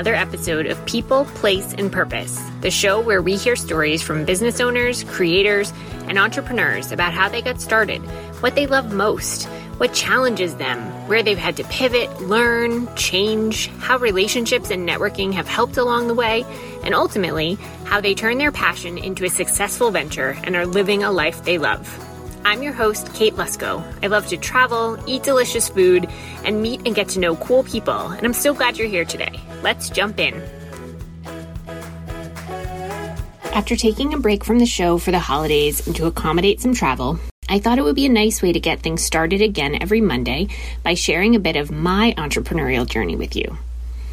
another episode of People, Place, and Purpose, the show where we hear stories from business owners, creators, and entrepreneurs about how they got started, what they love most, what challenges them, where they've had to pivot, learn, change, how relationships and networking have helped along the way, and ultimately, how they turn their passion into a successful venture and are living a life they love. I'm your host, Kate Luczko. I love to travel, eat delicious food, and meet and get to know cool people, and I'm so glad you're here today. Let's jump in. After taking a break from the show for the holidays and to accommodate some travel, I thought it would be a nice way to get things started again every Monday by sharing a bit of my entrepreneurial journey with you.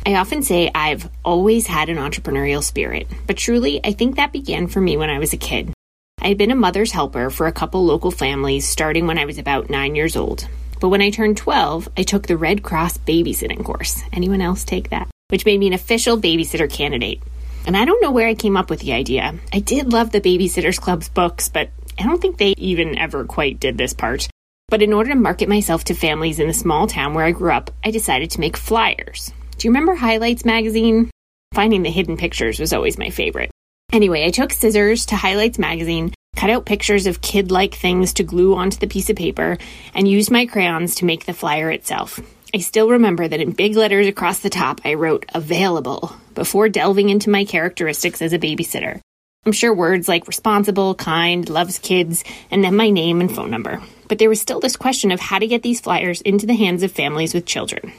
I often say I've always had an entrepreneurial spirit, but truly, I think that began for me when I was a kid. I had been a mother's helper for a couple local families starting when I was about nine years old. But when I turned 12, I took the Red Cross babysitting course. Anyone else take that? Which made me an official babysitter candidate. And I don't know where I came up with the idea. I did love the Babysitters Club's books, but I don't think they even ever quite did this part. But in order to market myself to families in the small town where I grew up, I decided to make flyers. Do you remember Highlights magazine? Finding the hidden pictures was always my favorite. Anyway, I took scissors to Highlights magazine, cut out pictures of kid like things to glue onto the piece of paper, and used my crayons to make the flyer itself. I still remember that in big letters across the top, I wrote available before delving into my characteristics as a babysitter. I'm sure words like responsible, kind, loves kids, and then my name and phone number. But there was still this question of how to get these flyers into the hands of families with children.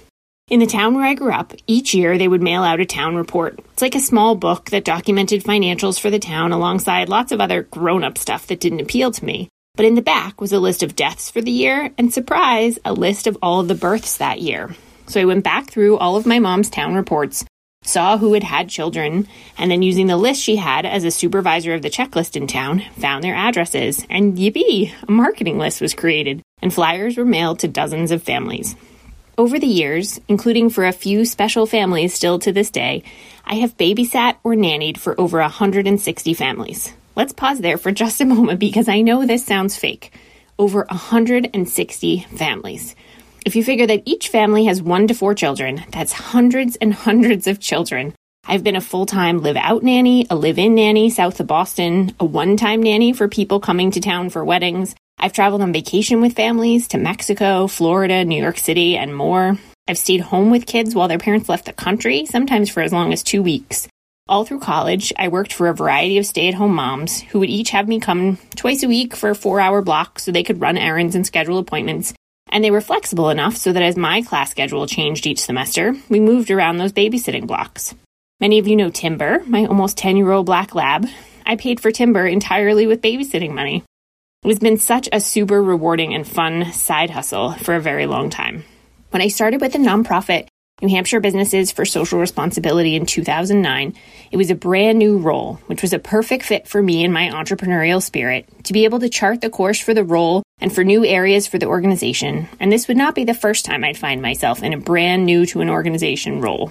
In the town where I grew up, each year they would mail out a town report. It's like a small book that documented financials for the town alongside lots of other grown up stuff that didn't appeal to me. But in the back was a list of deaths for the year, and surprise, a list of all of the births that year. So I went back through all of my mom's town reports, saw who had had children, and then using the list she had as a supervisor of the checklist in town, found their addresses. And yippee, a marketing list was created, and flyers were mailed to dozens of families. Over the years, including for a few special families still to this day, I have babysat or nannied for over 160 families. Let's pause there for just a moment because I know this sounds fake. Over 160 families. If you figure that each family has one to four children, that's hundreds and hundreds of children. I've been a full time live out nanny, a live in nanny south of Boston, a one time nanny for people coming to town for weddings, I've traveled on vacation with families to Mexico, Florida, New York City, and more. I've stayed home with kids while their parents left the country, sometimes for as long as two weeks. All through college, I worked for a variety of stay at home moms who would each have me come twice a week for a four hour block so they could run errands and schedule appointments. And they were flexible enough so that as my class schedule changed each semester, we moved around those babysitting blocks. Many of you know Timber, my almost 10 year old black lab. I paid for Timber entirely with babysitting money. It has been such a super rewarding and fun side hustle for a very long time. When I started with the nonprofit New Hampshire Businesses for Social Responsibility in 2009, it was a brand new role, which was a perfect fit for me and my entrepreneurial spirit to be able to chart the course for the role and for new areas for the organization. And this would not be the first time I'd find myself in a brand new to an organization role.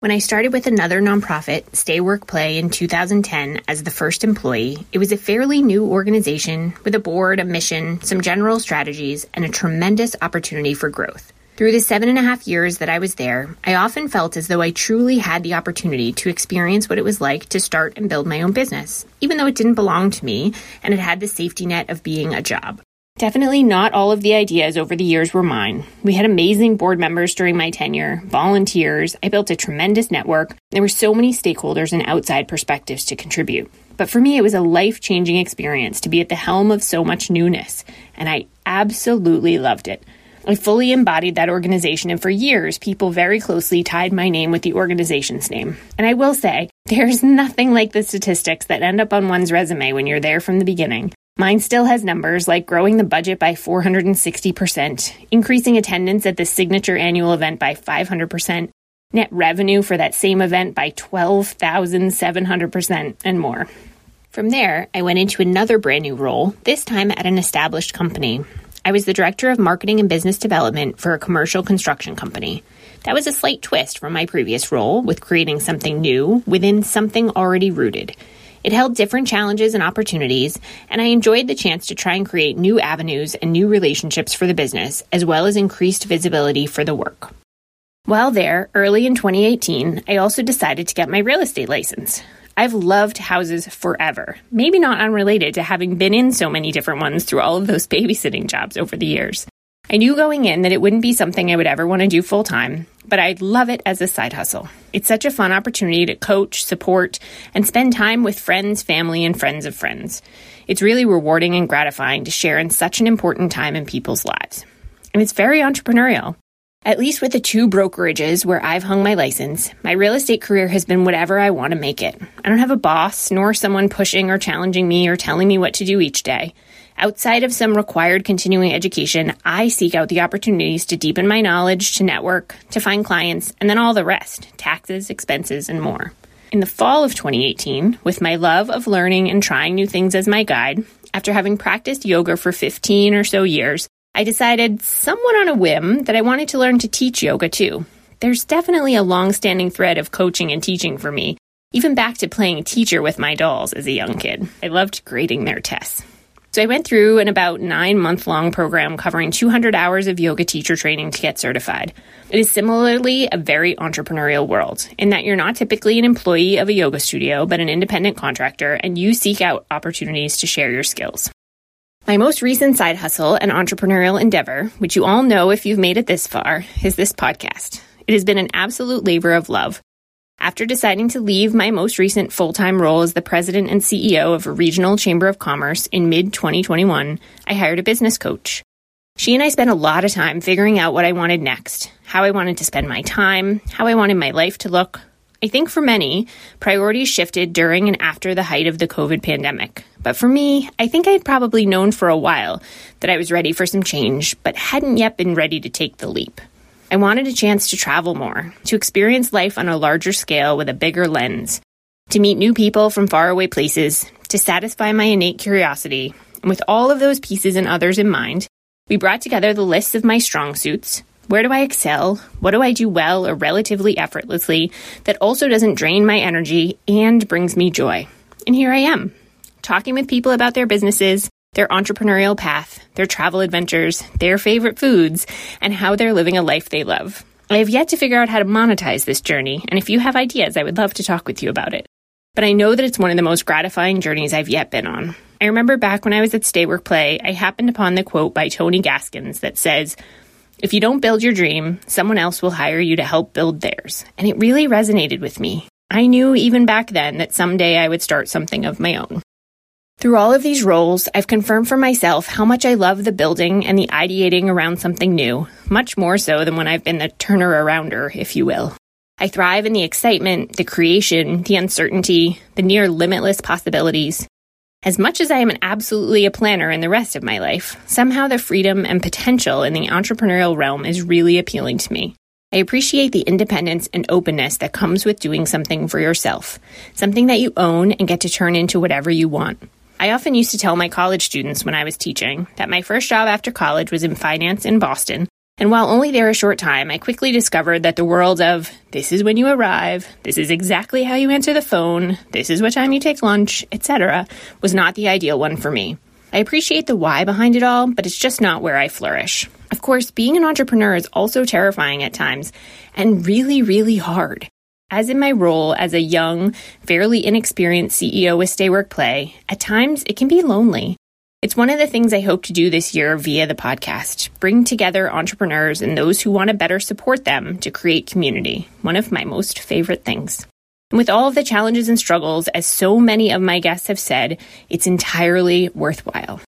When I started with another nonprofit, Stay Work Play, in 2010 as the first employee, it was a fairly new organization with a board, a mission, some general strategies, and a tremendous opportunity for growth. Through the seven and a half years that I was there, I often felt as though I truly had the opportunity to experience what it was like to start and build my own business, even though it didn't belong to me and it had the safety net of being a job. Definitely not all of the ideas over the years were mine. We had amazing board members during my tenure, volunteers. I built a tremendous network. There were so many stakeholders and outside perspectives to contribute. But for me, it was a life changing experience to be at the helm of so much newness, and I absolutely loved it. I fully embodied that organization, and for years, people very closely tied my name with the organization's name. And I will say, there's nothing like the statistics that end up on one's resume when you're there from the beginning. Mine still has numbers like growing the budget by 460%, increasing attendance at the signature annual event by 500%, net revenue for that same event by 12,700%, and more. From there, I went into another brand new role, this time at an established company. I was the director of marketing and business development for a commercial construction company. That was a slight twist from my previous role with creating something new within something already rooted. It held different challenges and opportunities, and I enjoyed the chance to try and create new avenues and new relationships for the business, as well as increased visibility for the work. While there, early in 2018, I also decided to get my real estate license. I've loved houses forever, maybe not unrelated to having been in so many different ones through all of those babysitting jobs over the years. I knew going in that it wouldn't be something I would ever want to do full time, but I'd love it as a side hustle. It's such a fun opportunity to coach, support, and spend time with friends, family, and friends of friends. It's really rewarding and gratifying to share in such an important time in people's lives. And it's very entrepreneurial. At least with the two brokerages where I've hung my license, my real estate career has been whatever I want to make it. I don't have a boss, nor someone pushing or challenging me or telling me what to do each day. Outside of some required continuing education, I seek out the opportunities to deepen my knowledge, to network, to find clients, and then all the rest taxes, expenses, and more. In the fall of 2018, with my love of learning and trying new things as my guide, after having practiced yoga for 15 or so years, I decided, somewhat on a whim, that I wanted to learn to teach yoga too. There's definitely a long standing thread of coaching and teaching for me, even back to playing teacher with my dolls as a young kid. I loved grading their tests. So I went through an about nine month long program covering 200 hours of yoga teacher training to get certified. It is similarly a very entrepreneurial world in that you're not typically an employee of a yoga studio, but an independent contractor, and you seek out opportunities to share your skills. My most recent side hustle and entrepreneurial endeavor, which you all know if you've made it this far, is this podcast. It has been an absolute labor of love. After deciding to leave my most recent full time role as the president and CEO of a regional chamber of commerce in mid 2021, I hired a business coach. She and I spent a lot of time figuring out what I wanted next, how I wanted to spend my time, how I wanted my life to look, I think for many, priorities shifted during and after the height of the COVID pandemic. But for me, I think I'd probably known for a while that I was ready for some change, but hadn't yet been ready to take the leap. I wanted a chance to travel more, to experience life on a larger scale with a bigger lens, to meet new people from faraway places, to satisfy my innate curiosity. And with all of those pieces and others in mind, we brought together the lists of my strong suits, where do I excel? What do I do well or relatively effortlessly that also doesn't drain my energy and brings me joy? And here I am, talking with people about their businesses, their entrepreneurial path, their travel adventures, their favorite foods, and how they're living a life they love. I have yet to figure out how to monetize this journey, and if you have ideas, I would love to talk with you about it. But I know that it's one of the most gratifying journeys I've yet been on. I remember back when I was at Stay Work Play, I happened upon the quote by Tony Gaskins that says, if you don't build your dream, someone else will hire you to help build theirs. And it really resonated with me. I knew even back then that someday I would start something of my own. Through all of these roles, I've confirmed for myself how much I love the building and the ideating around something new, much more so than when I've been the turner arounder, if you will. I thrive in the excitement, the creation, the uncertainty, the near limitless possibilities. As much as I am an absolutely a planner in the rest of my life, somehow the freedom and potential in the entrepreneurial realm is really appealing to me. I appreciate the independence and openness that comes with doing something for yourself, something that you own and get to turn into whatever you want. I often used to tell my college students when I was teaching that my first job after college was in finance in Boston and while only there a short time, I quickly discovered that the world of this is when you arrive, this is exactly how you answer the phone, this is what time you take lunch, etc., was not the ideal one for me. I appreciate the why behind it all, but it's just not where I flourish. Of course, being an entrepreneur is also terrifying at times and really, really hard. As in my role as a young, fairly inexperienced CEO with Stay Work Play, at times it can be lonely. It's one of the things I hope to do this year via the podcast bring together entrepreneurs and those who want to better support them to create community, one of my most favorite things. And with all of the challenges and struggles, as so many of my guests have said, it's entirely worthwhile.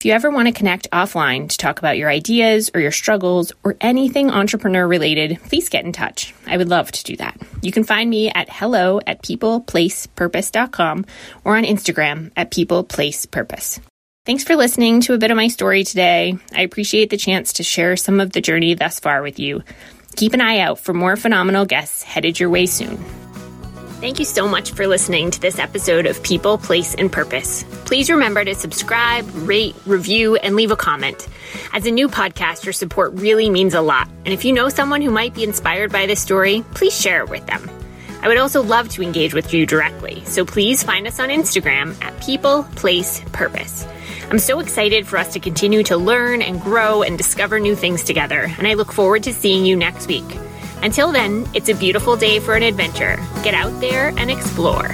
If you ever want to connect offline to talk about your ideas or your struggles or anything entrepreneur related, please get in touch. I would love to do that. You can find me at hello at peopleplacepurpose.com or on Instagram at peopleplacepurpose. Thanks for listening to a bit of my story today. I appreciate the chance to share some of the journey thus far with you. Keep an eye out for more phenomenal guests headed your way soon. Thank you so much for listening to this episode of People, Place, and Purpose. Please remember to subscribe, rate, review, and leave a comment. As a new podcast, your support really means a lot. And if you know someone who might be inspired by this story, please share it with them. I would also love to engage with you directly, so please find us on Instagram at People, Place, Purpose. I'm so excited for us to continue to learn and grow and discover new things together, and I look forward to seeing you next week. Until then, it's a beautiful day for an adventure. Get out there and explore.